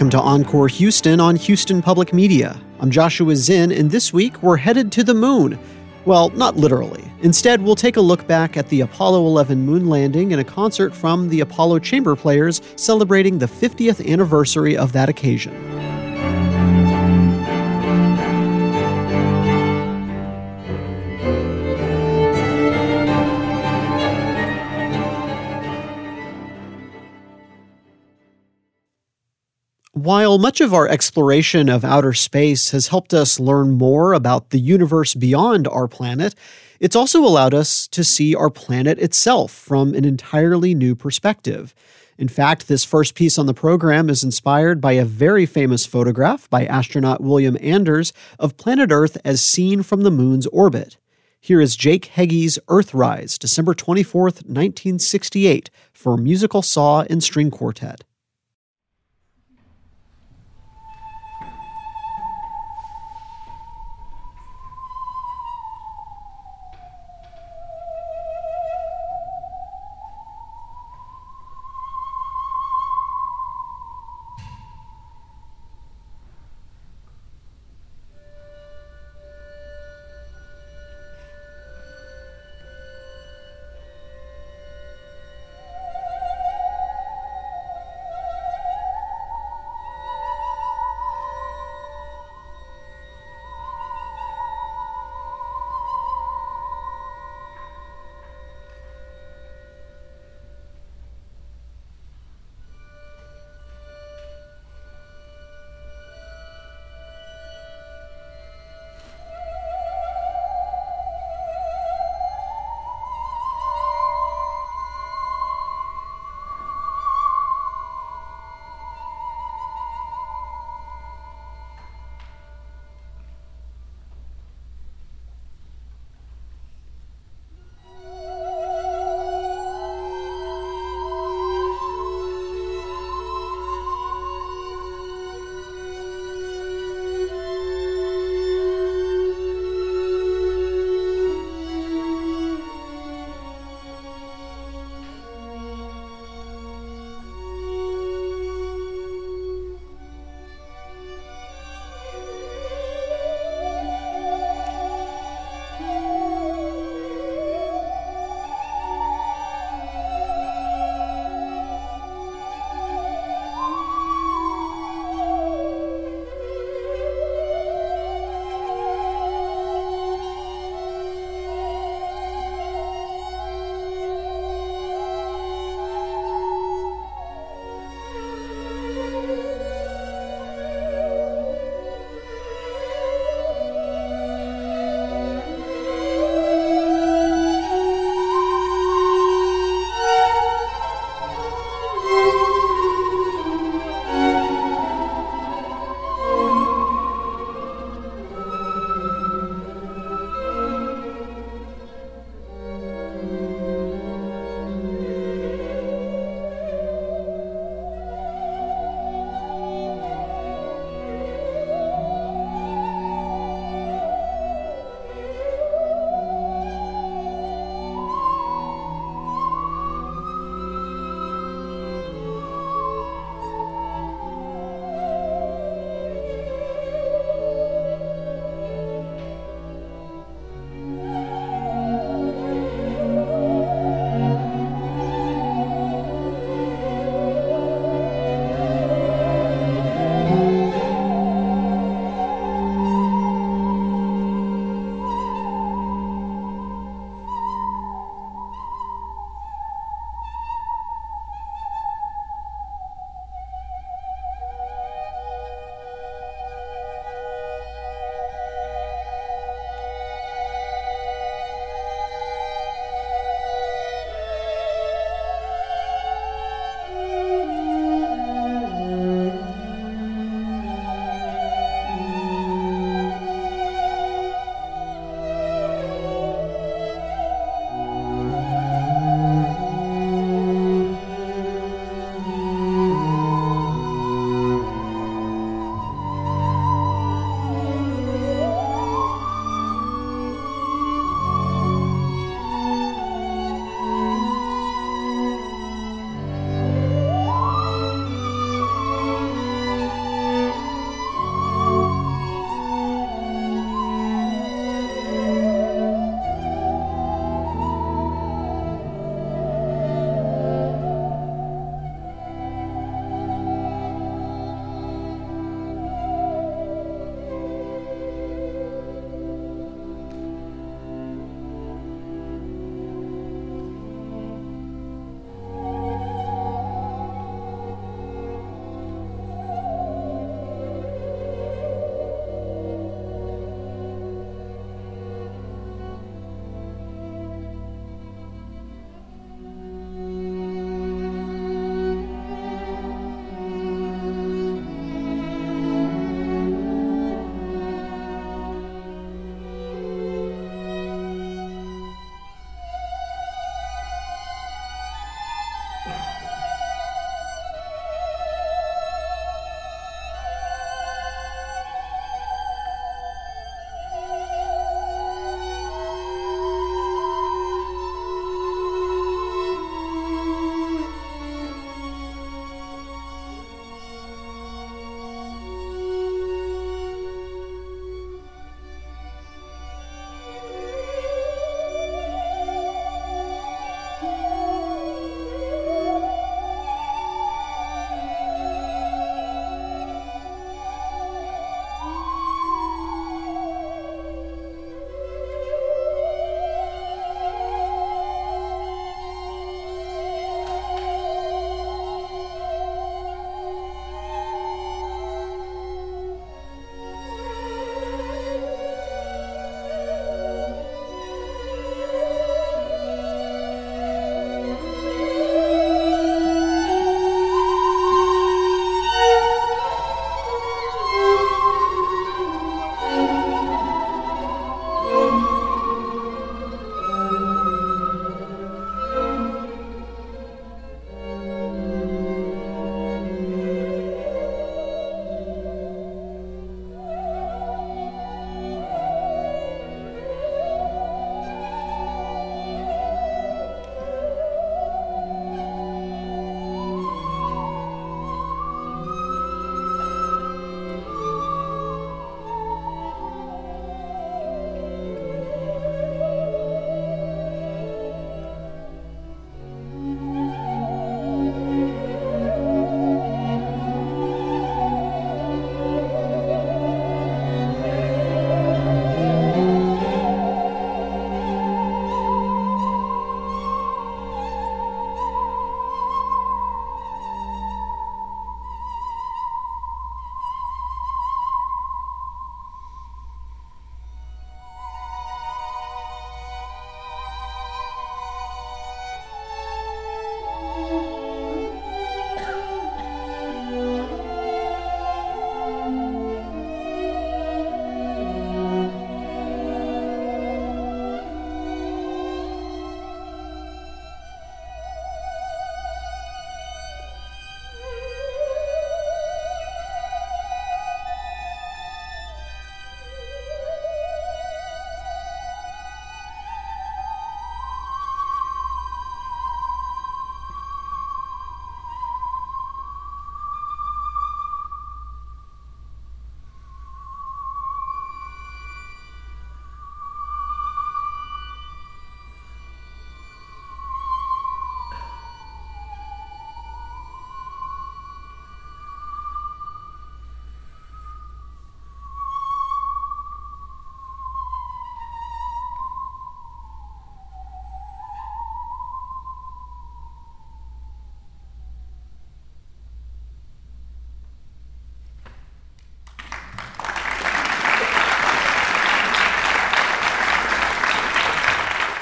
Welcome to Encore Houston on Houston Public Media. I'm Joshua Zinn, and this week we're headed to the moon. Well, not literally. Instead, we'll take a look back at the Apollo 11 moon landing and a concert from the Apollo Chamber Players celebrating the 50th anniversary of that occasion. While much of our exploration of outer space has helped us learn more about the universe beyond our planet, it's also allowed us to see our planet itself from an entirely new perspective. In fact, this first piece on the program is inspired by a very famous photograph by astronaut William Anders of planet Earth as seen from the moon's orbit. Here is Jake Heggie's Earthrise, December 24th, 1968, for Musical Saw and String Quartet.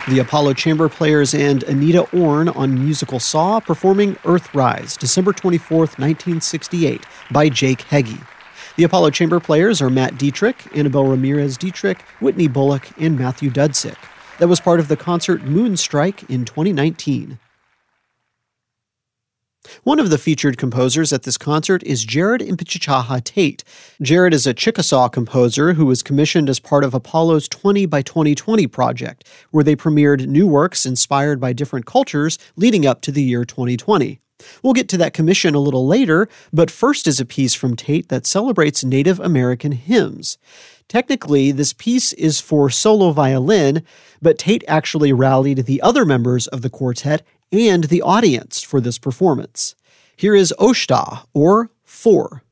The Apollo Chamber Players and Anita Orn on musical Saw performing Earthrise, December 24, 1968, by Jake Heggie. The Apollo Chamber Players are Matt Detrich, Annabelle Ramirez Detrich, Whitney Bullock, and Matthew Dudzik. That was part of the concert Moonstrike in 2019. One of the featured composers at this concert is Jerod Impichchaachaaha' Tate. Jerod is a Chickasaw composer who was commissioned as part of Apollo's 20 by 2020 project, where they premiered new works inspired by different cultures leading up to the year 2020. We'll get to that commission a little later, but first is a piece from Tate that celebrates Native American hymns. Technically, this piece is for solo violin, but Tate actually rallied the other members of the quartet and the audience for this performance. Here is Oshta, or Four.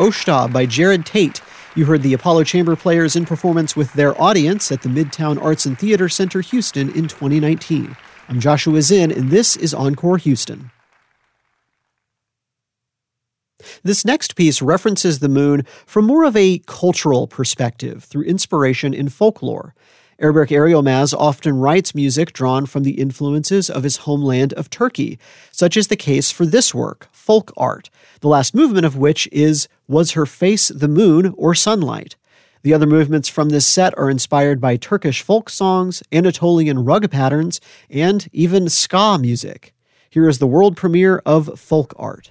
Oshta by Jerod Tate. You heard the Apollo Chamber Players in performance with their audience at the Midtown Arts and Theater Center Houston in 2019. I'm Joshua Zinn, and this is Encore Houston. This next piece references the moon from more of a cultural perspective through inspiration in folklore. Erberk Eryilmaz often writes music drawn from the influences of his homeland of Turkey, such is the case for this work, Folk Art, the last movement of which is Was Her Face the Moon or Sunlight? The other movements from this set are inspired by Turkish folk songs, Anatolian rug patterns, and even ska music. Here is the world premiere of Folk Art.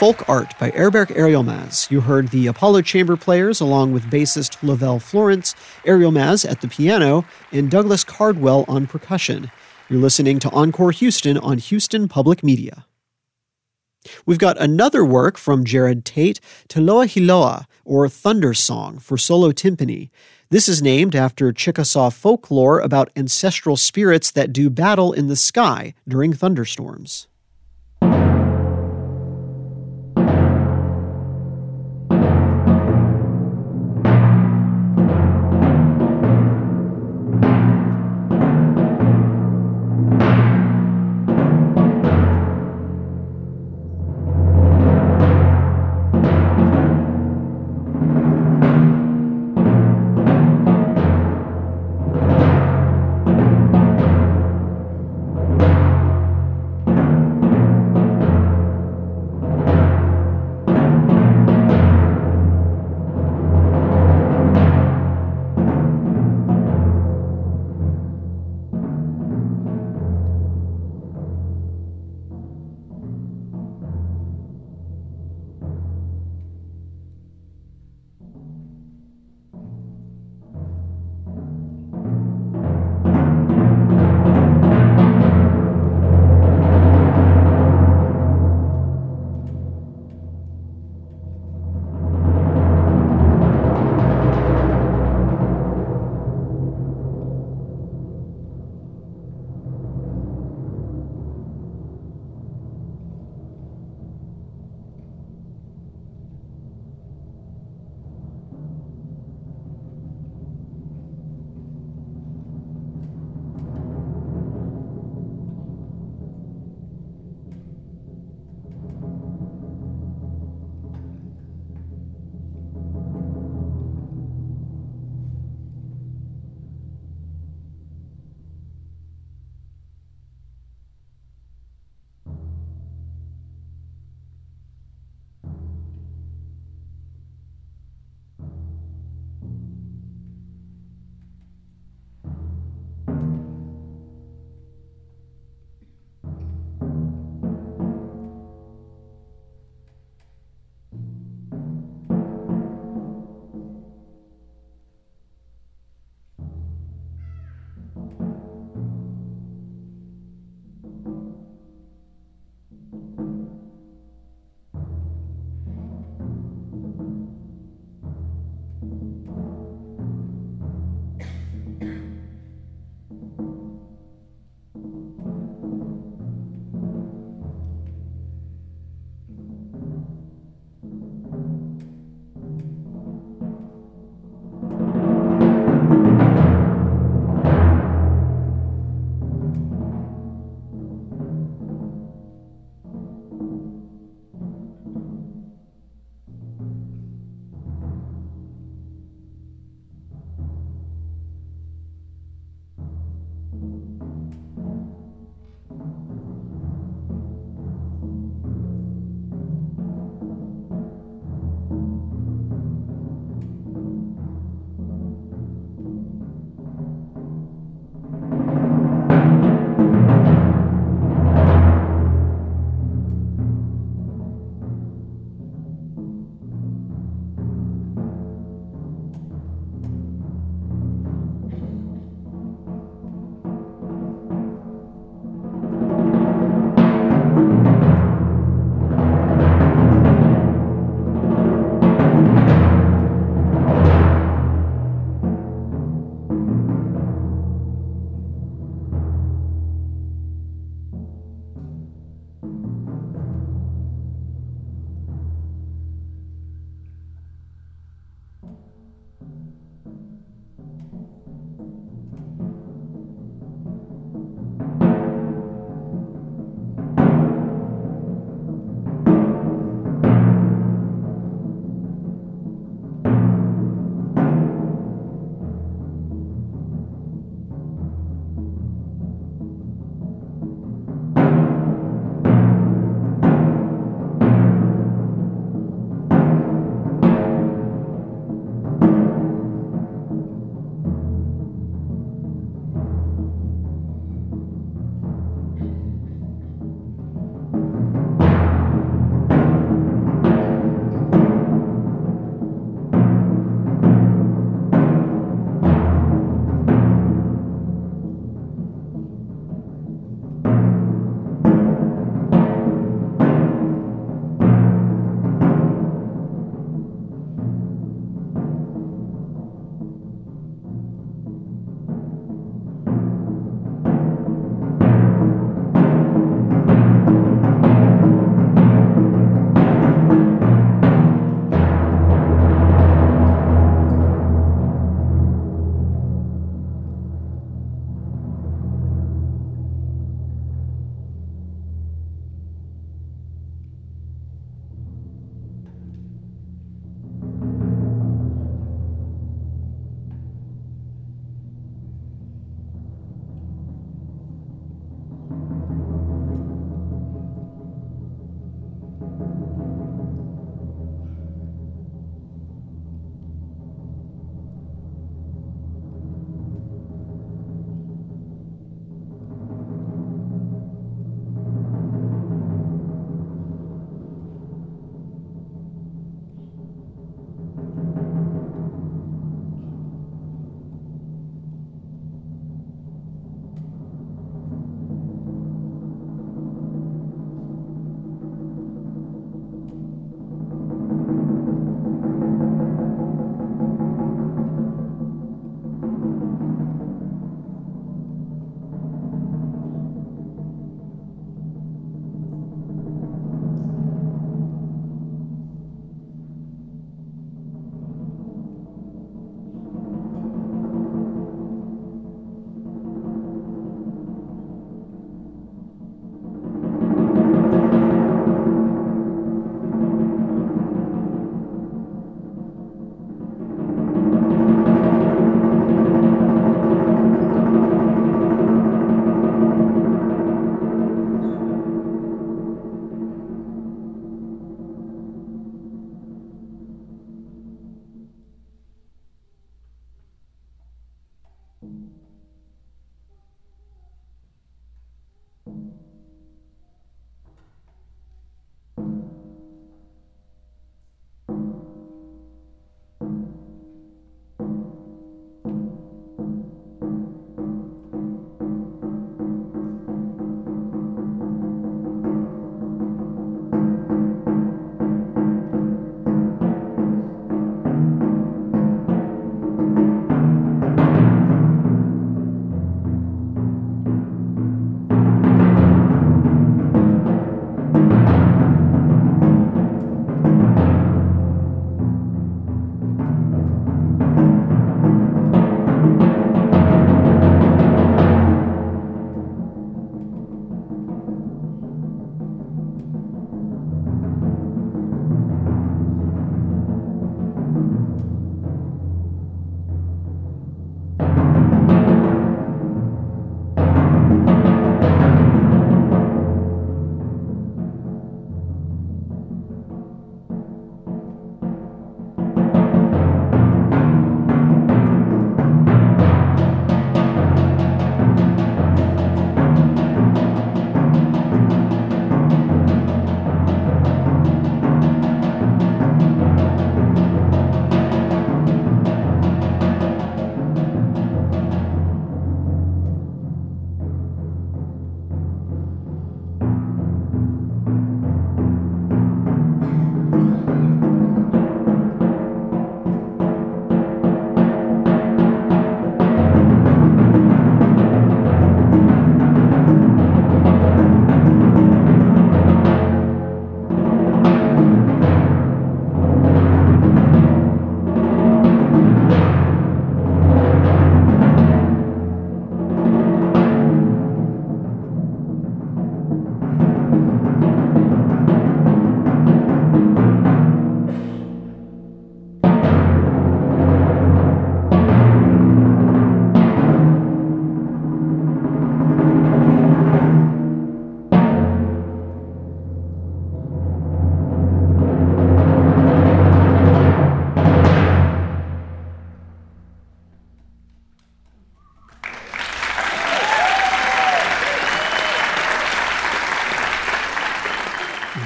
Folk Art by Erberk Eryılmaz. You heard the Apollo Chamber Players along with bassist Lavelle Florence, Eryılmaz at the piano, and Douglas Cardwell on percussion. You're listening to Encore Houston on Houston Public Media. We've got another work from Jerod Tate, Teloa Hiloa, or Thunder Song for solo timpani. This is named after Chickasaw folklore about ancestral spirits that do battle in the sky during thunderstorms.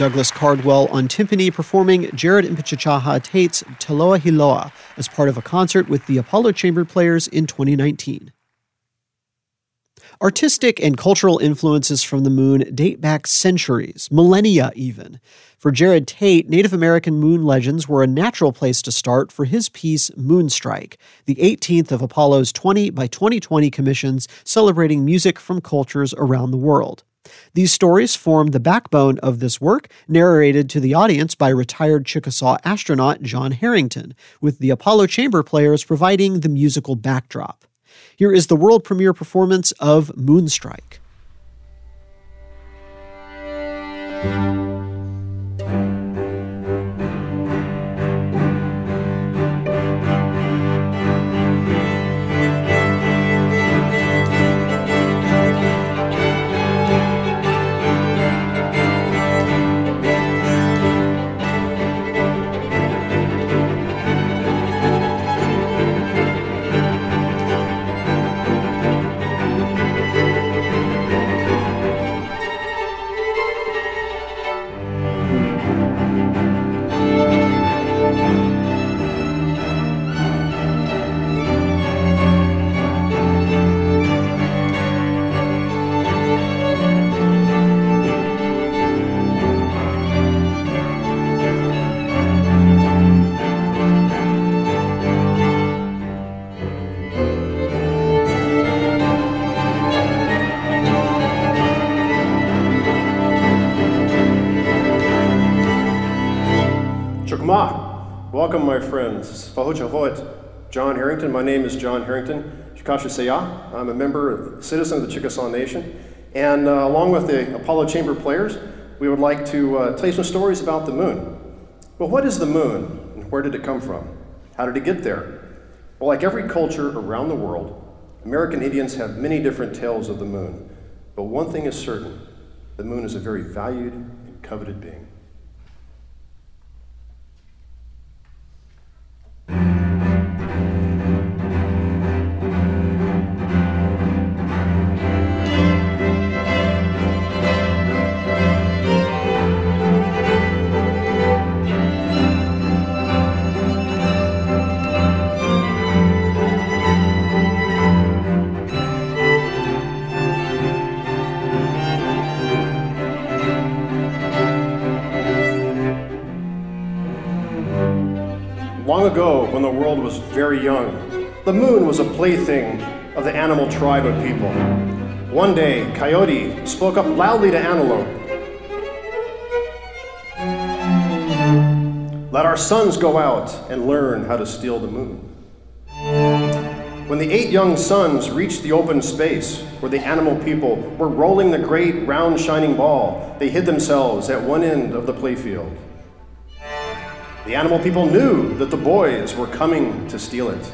Douglas Cardwell on timpani performing Jerod Impichchaachaaha' Tate's Taloa Hiloa as part of a concert with the Apollo Chamber Players in 2019. Artistic and cultural influences from the moon date back centuries, millennia even. For Jerod Tate, Native American moon legends were a natural place to start for his piece Moonstrike, the 18th of Apollo's 20 by 2020 commissions celebrating music from cultures around the world. These stories form the backbone of this work, narrated to the audience by retired Chickasaw astronaut John Herrington, with the Apollo Chamber Players providing the musical backdrop. Here is the world premiere performance of Moonstrike. Welcome, my friends. John Herrington. My name is John Herrington. I'm a member, citizen of the Chickasaw Nation. And uh, along with the Apollo Chamber players, we would like to uh, tell you some stories about the moon. Well, what is the moon and where did it come from? How did it get there? Well, like every culture around the world, American Indians have many different tales of the moon. But one thing is certain the moon is a very valued and coveted being. Ago, when the world was very young, the moon was a plaything of the animal tribe of people. One day, Coyote spoke up loudly to Antelope. Let our sons go out and learn how to steal the moon. When the eight young sons reached the open space where the animal people were rolling the great round shining ball, they hid themselves at one end of the playfield. The animal people knew that the boys were coming to steal it.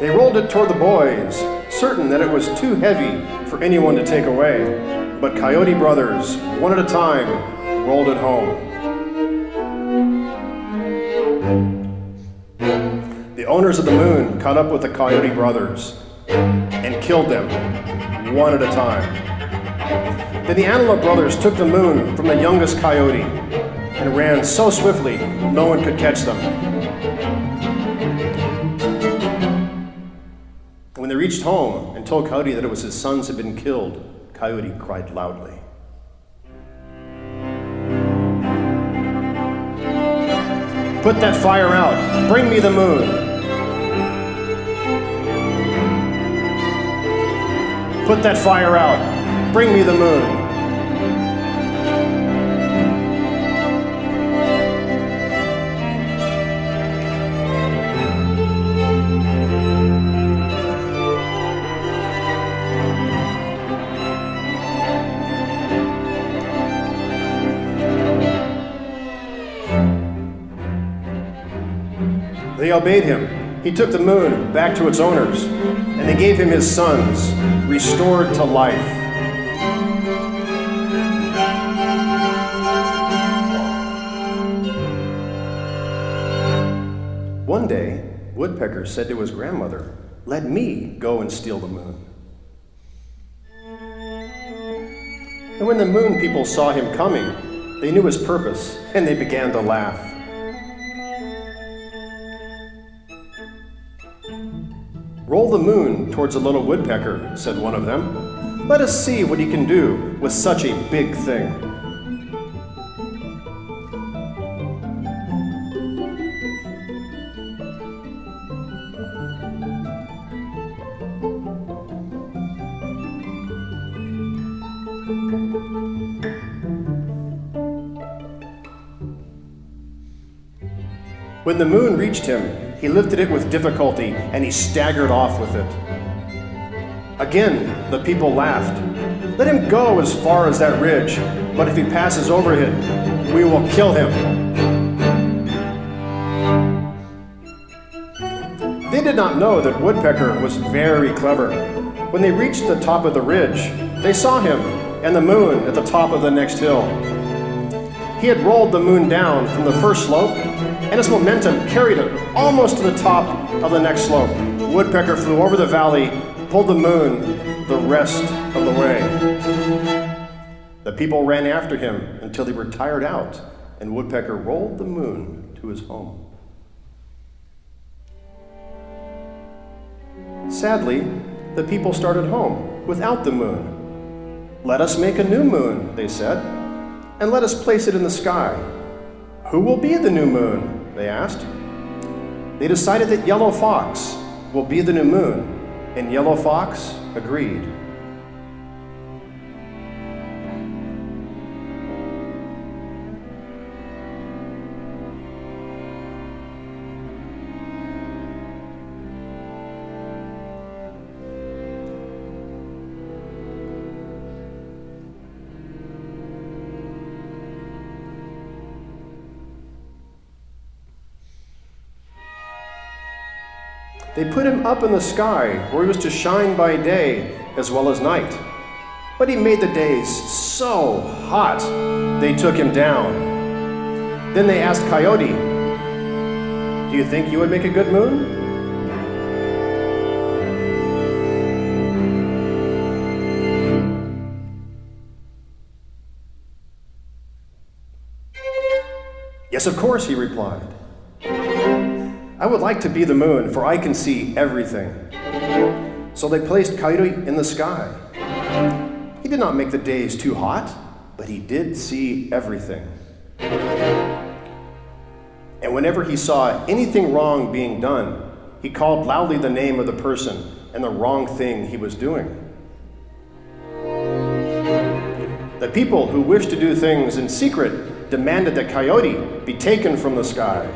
They rolled it toward the boys, certain that it was too heavy for anyone to take away. But Coyote Brothers, one at a time, rolled it home. The owners of the moon caught up with the Coyote Brothers and killed them one at a time. Then the Antelope brothers took the moon from the youngest coyote and ran so swiftly no one could catch them. When they reached home and told Coyote that it was his sons had been killed, Coyote cried loudly. Put that fire out. Bring me the moon. Put that fire out. Bring me the moon. They obeyed him. He took the moon back to its owners, and they gave him his sons, restored to life. Woodpecker said to his grandmother, Let me go and steal the moon. And when the moon people saw him coming, they knew his purpose, and they began to laugh. Roll the moon towards a little woodpecker, said one of them. Let us see what he can do with such a big thing. When the moon reached him, he lifted it with difficulty and he staggered off with it. Again, the people laughed. Let him go as far as that ridge, but if he passes over it, we will kill him. They did not know that Woodpecker was very clever. When they reached the top of the ridge, they saw him and the moon at the top of the next hill. He had rolled the moon down from the first slope, and its momentum carried it almost to the top of the next slope. Woodpecker flew over the valley, pulled the moon the rest of the way. The people ran after him until they were tired out, and Woodpecker rolled the moon to his home. Sadly, the people started home without the moon. Let us make a new moon, they said and let us place it in the sky. Who will be the new moon? They asked. They decided that Yellow Fox will be the new moon, and Yellow Fox agreed. They put him up in the sky, where he was to shine by day as well as night. But he made the days so hot, they took him down. Then they asked Coyote, Do you think you would make a good moon? Yes, of course, he replied. I would like to be the moon, for I can see everything. So they placed Coyote in the sky. He did not make the days too hot, but he did see everything. And whenever he saw anything wrong being done, he called loudly the name of the person and the wrong thing he was doing. The people who wished to do things in secret demanded that Coyote be taken from the sky.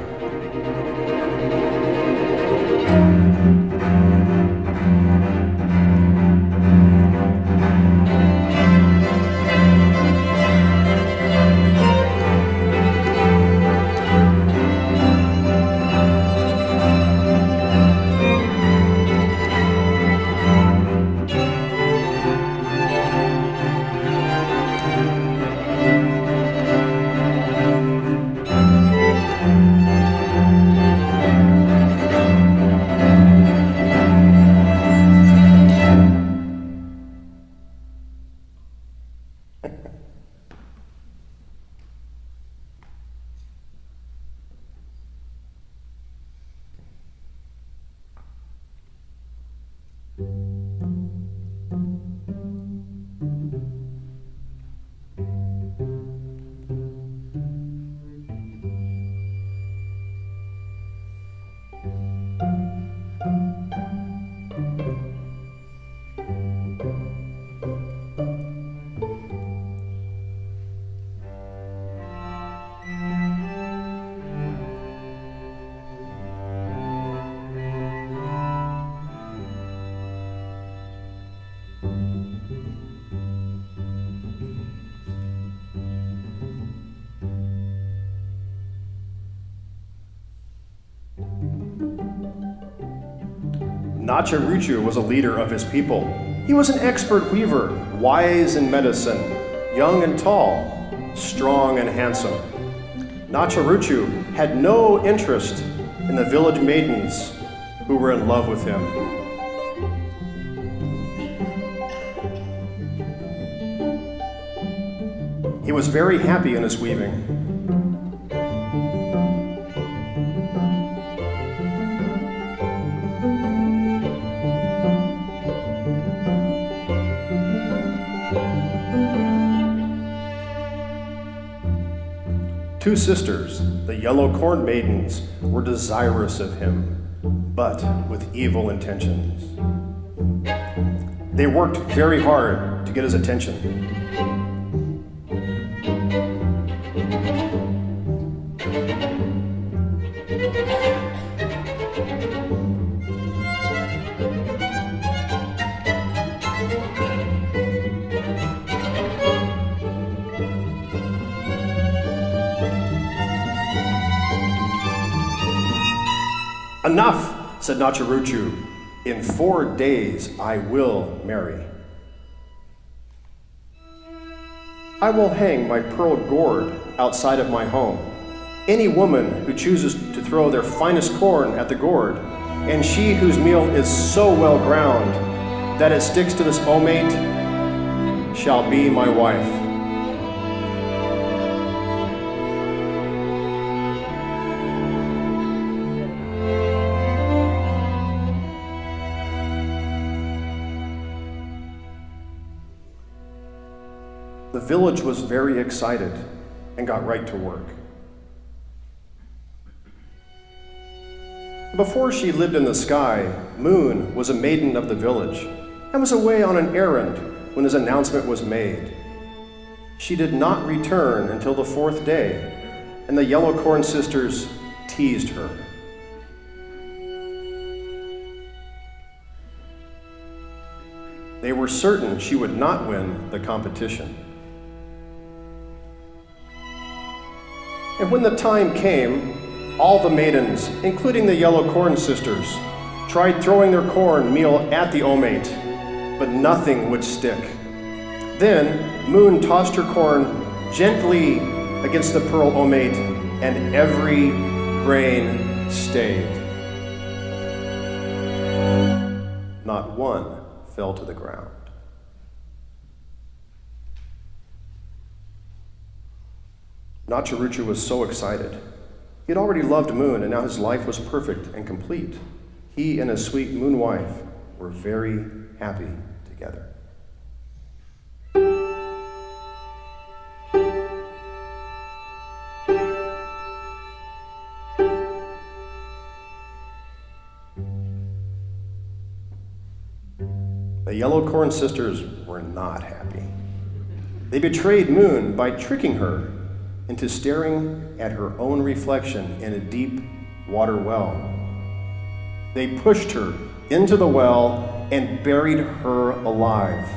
Nacharuchu was a leader of his people. He was an expert weaver, wise in medicine, young and tall, strong and handsome. Nacharuchu had no interest in the village maidens who were in love with him. He was very happy in his weaving. Two sisters, the yellow corn maidens, were desirous of him, but with evil intentions. They worked very hard to get his attention. Said. In four days I will marry. I will hang my pearl gourd outside of my home. Any woman who chooses to throw their finest corn at the gourd, and she whose meal is so well ground that it sticks to this omate, shall be my wife. Was very excited and got right to work. Before she lived in the sky, Moon was a maiden of the village and was away on an errand when his announcement was made. She did not return until the fourth day, and the Yellow Corn sisters teased her. They were certain she would not win the competition. And when the time came, all the maidens, including the yellow corn sisters, tried throwing their corn meal at the omate, but nothing would stick. Then Moon tossed her corn gently against the pearl omate, and every grain stayed. Not one fell to the ground. Nacharuchu was so excited. He had already loved Moon, and now his life was perfect and complete. He and his sweet Moon wife were very happy together. The Yellow Corn sisters were not happy. They betrayed Moon by tricking her into staring at her own reflection in a deep water well. They pushed her into the well and buried her alive,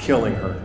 killing her.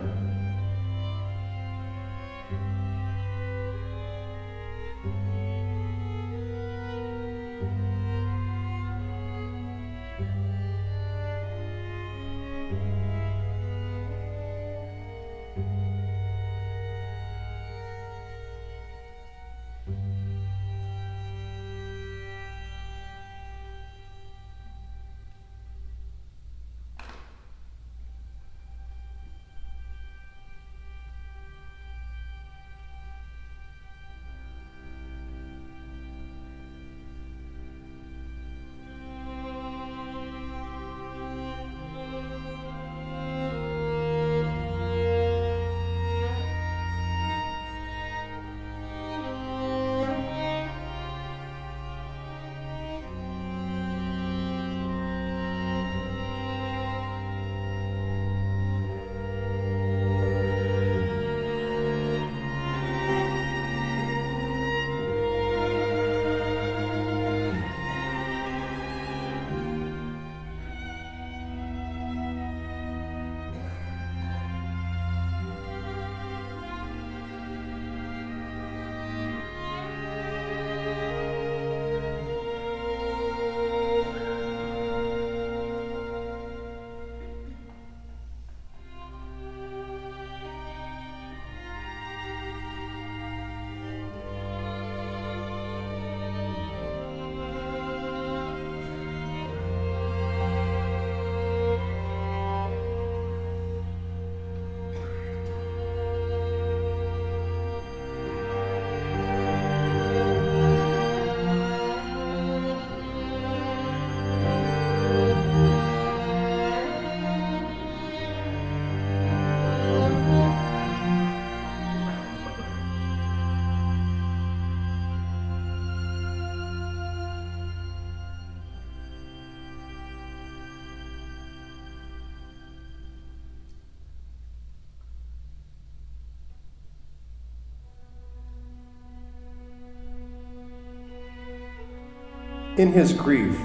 In his grief,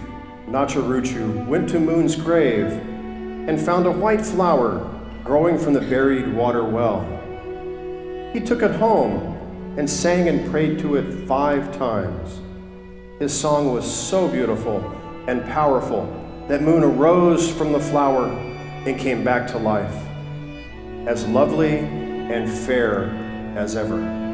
Nacharuchu went to Moon's grave and found a white flower growing from the buried water well. He took it home and sang and prayed to it five times. His song was so beautiful and powerful that Moon arose from the flower and came back to life, as lovely and fair as ever.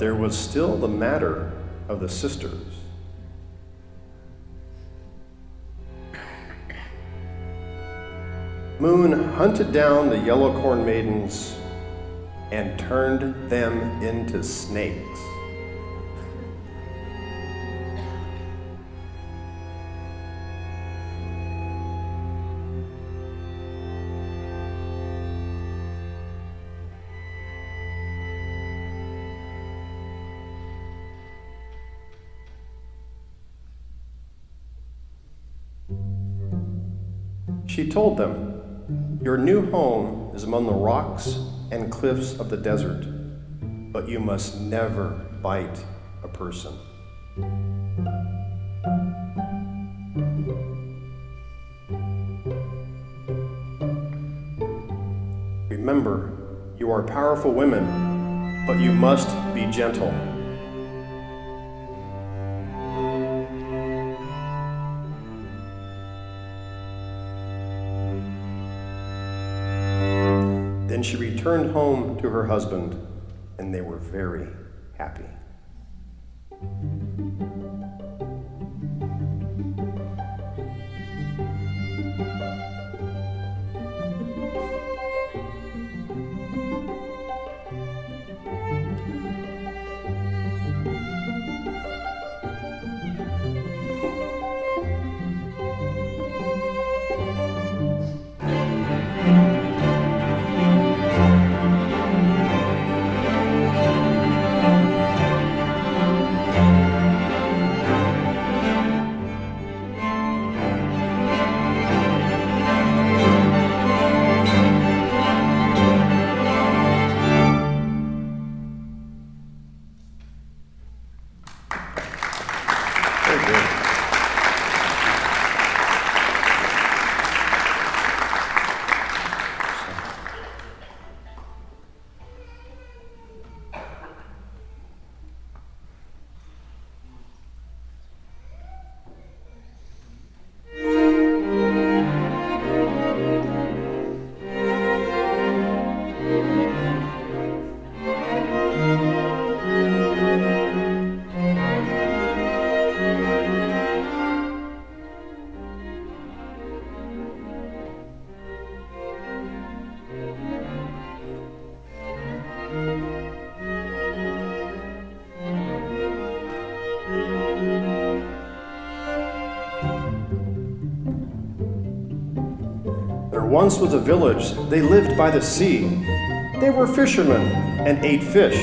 There was still the matter of the sisters. Moon hunted down the yellow corn maidens and turned them into snakes. Told them, Your new home is among the rocks and cliffs of the desert, but you must never bite a person. Remember, you are powerful women, but you must be gentle. Returned home to her husband, and they were very happy. once was a village. They lived by the sea. They were fishermen and ate fish.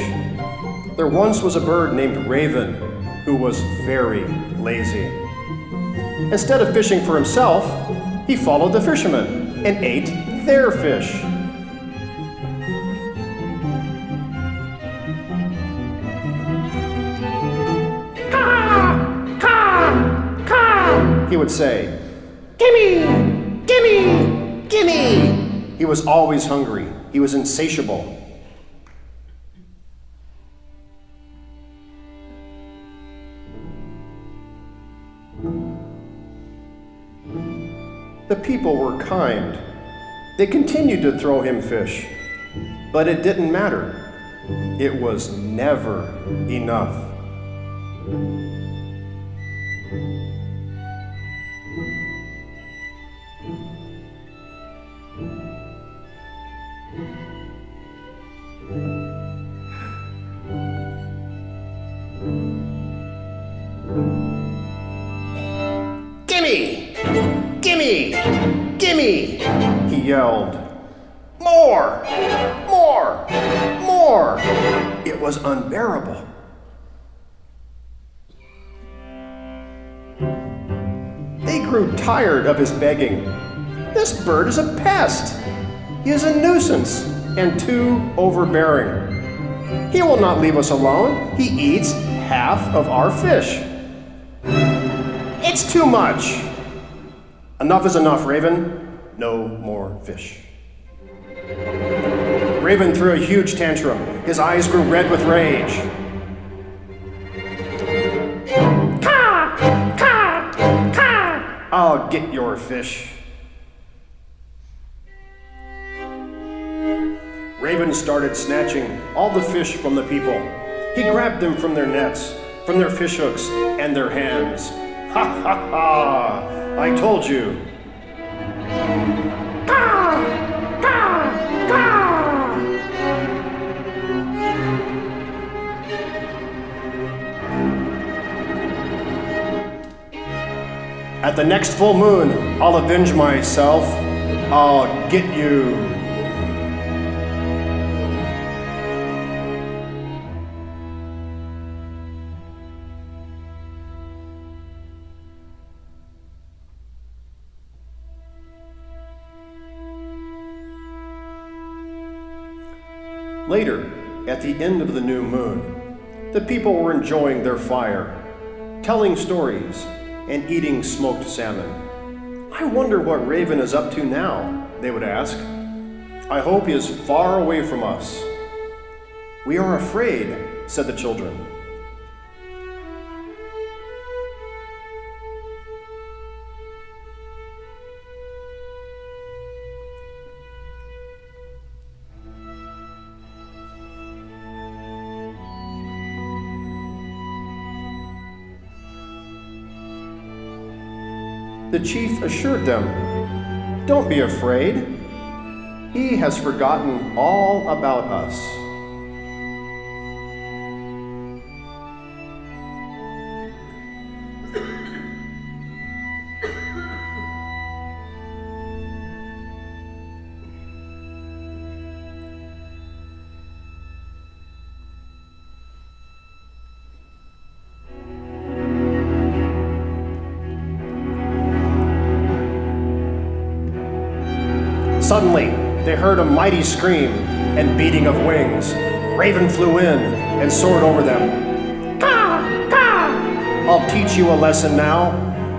There once was a bird named Raven who was very lazy. Instead of fishing for himself, he followed the fishermen and ate their fish. He would say, was always hungry. He was insatiable. The people were kind. They continued to throw him fish, but it didn't matter. It was never enough. Of his begging. This bird is a pest. He is a nuisance and too overbearing. He will not leave us alone. He eats half of our fish. It's too much. Enough is enough, Raven. No more fish. Raven threw a huge tantrum. His eyes grew red with rage. I'll get your fish. Raven started snatching all the fish from the people. He grabbed them from their nets, from their fishhooks, and their hands. Ha ha ha! I told you. Caw! At the next full moon, I'll avenge myself. I'll get you. Later, at the end of the new moon, the people were enjoying their fire, telling stories, and eating smoked salmon. I wonder what Raven is up to now, they would ask. I hope he is far away from us. We are afraid, said the children. The chief assured them, Don't be afraid. He has forgotten all about us. Heard a mighty scream and beating of wings. Raven flew in and soared over them. Caw! Caw! I'll teach you a lesson now.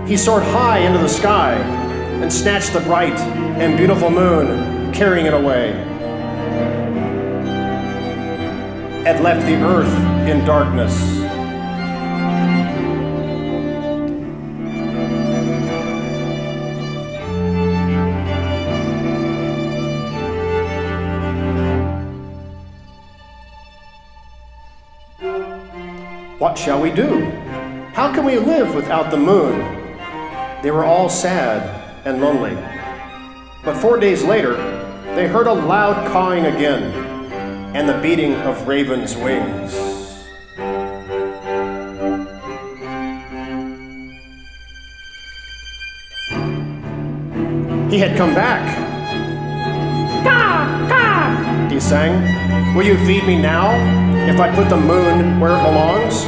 He soared high into the sky and snatched the bright and beautiful moon, carrying it away. And left the earth in darkness. What shall we do? How can we live without the moon? They were all sad and lonely. But four days later, they heard a loud cawing again and the beating of Raven's wings. He had come back. Sang. Will you feed me now if I put the moon where it belongs?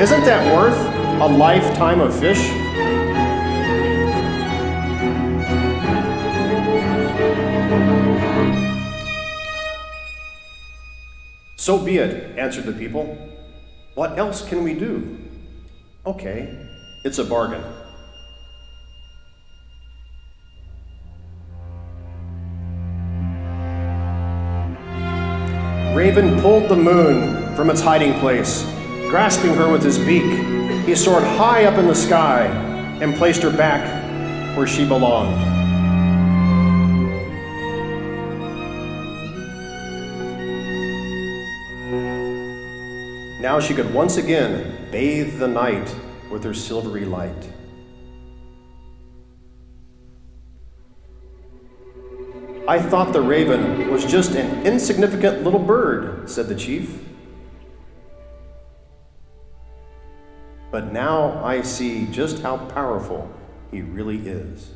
Isn't that worth a lifetime of fish? So be it, answered the people. What else can we do? Okay, it's a bargain. Raven pulled the moon from its hiding place. Grasping her with his beak, he soared high up in the sky and placed her back where she belonged. Now she could once again bathe the night with her silvery light. I thought the raven was just an insignificant little bird, said the chief. But now I see just how powerful he really is.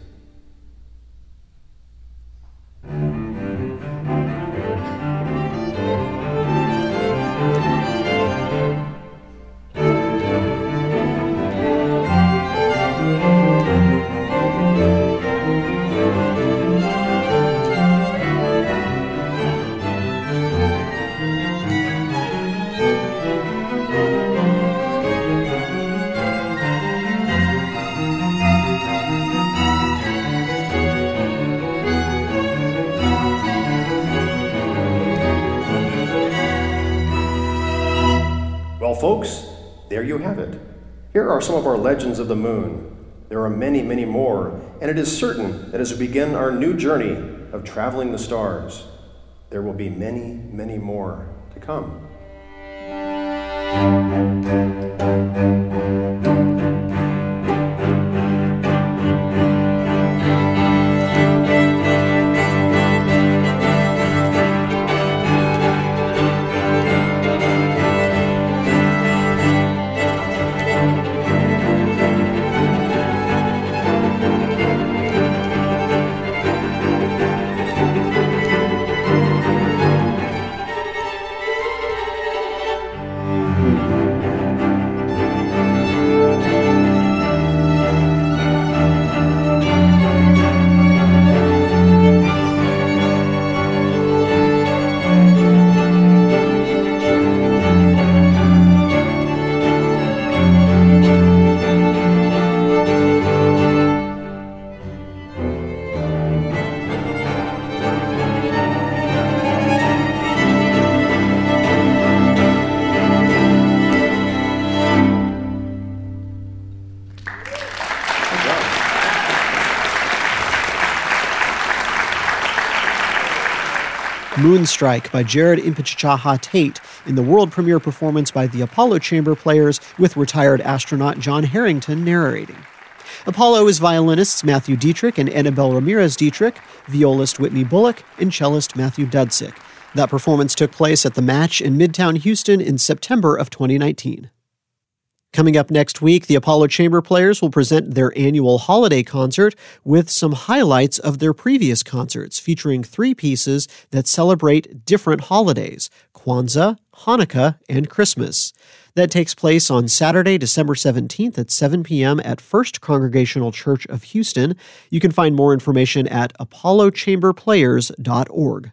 Folks, there you have it. Here are some of our legends of the moon. There are many, many more, and it is certain that as we begin our new journey of traveling the stars, there will be many, many more to come. Moonstrike by Jerod Impichchaachaaha' Tate in the world premiere performance by the Apollo Chamber Players with retired astronaut John Herrington narrating. Apollo is violinists Matthew Detrich and Annabelle Ramirez Detrich, violist Whitney Bullock, and cellist Matthew Dudzik. That performance took place at the Match in Midtown Houston in September of 2019. Coming up next week, the Apollo Chamber Players will present their annual holiday concert with some highlights of their previous concerts, featuring three pieces that celebrate different holidays Kwanzaa, Hanukkah, and Christmas. That takes place on Saturday, December 17th at 7 p.m. at First Congregational Church of Houston. You can find more information at apollochamberplayers.org.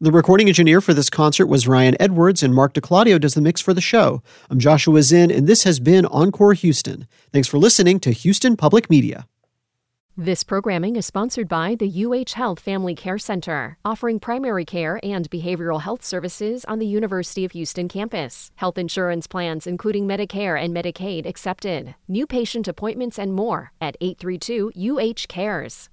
The recording engineer for this concert was Ryan Edwards, and Mark DeClaudio does the mix for the show. I'm Joshua Zinn, and this has been Encore Houston. Thanks for listening to Houston Public Media. This programming is sponsored by the UH Health Family Care Center, offering primary care and behavioral health services on the University of Houston campus. Health insurance plans, including Medicare and Medicaid, accepted. New patient appointments and more at 832 UH Cares.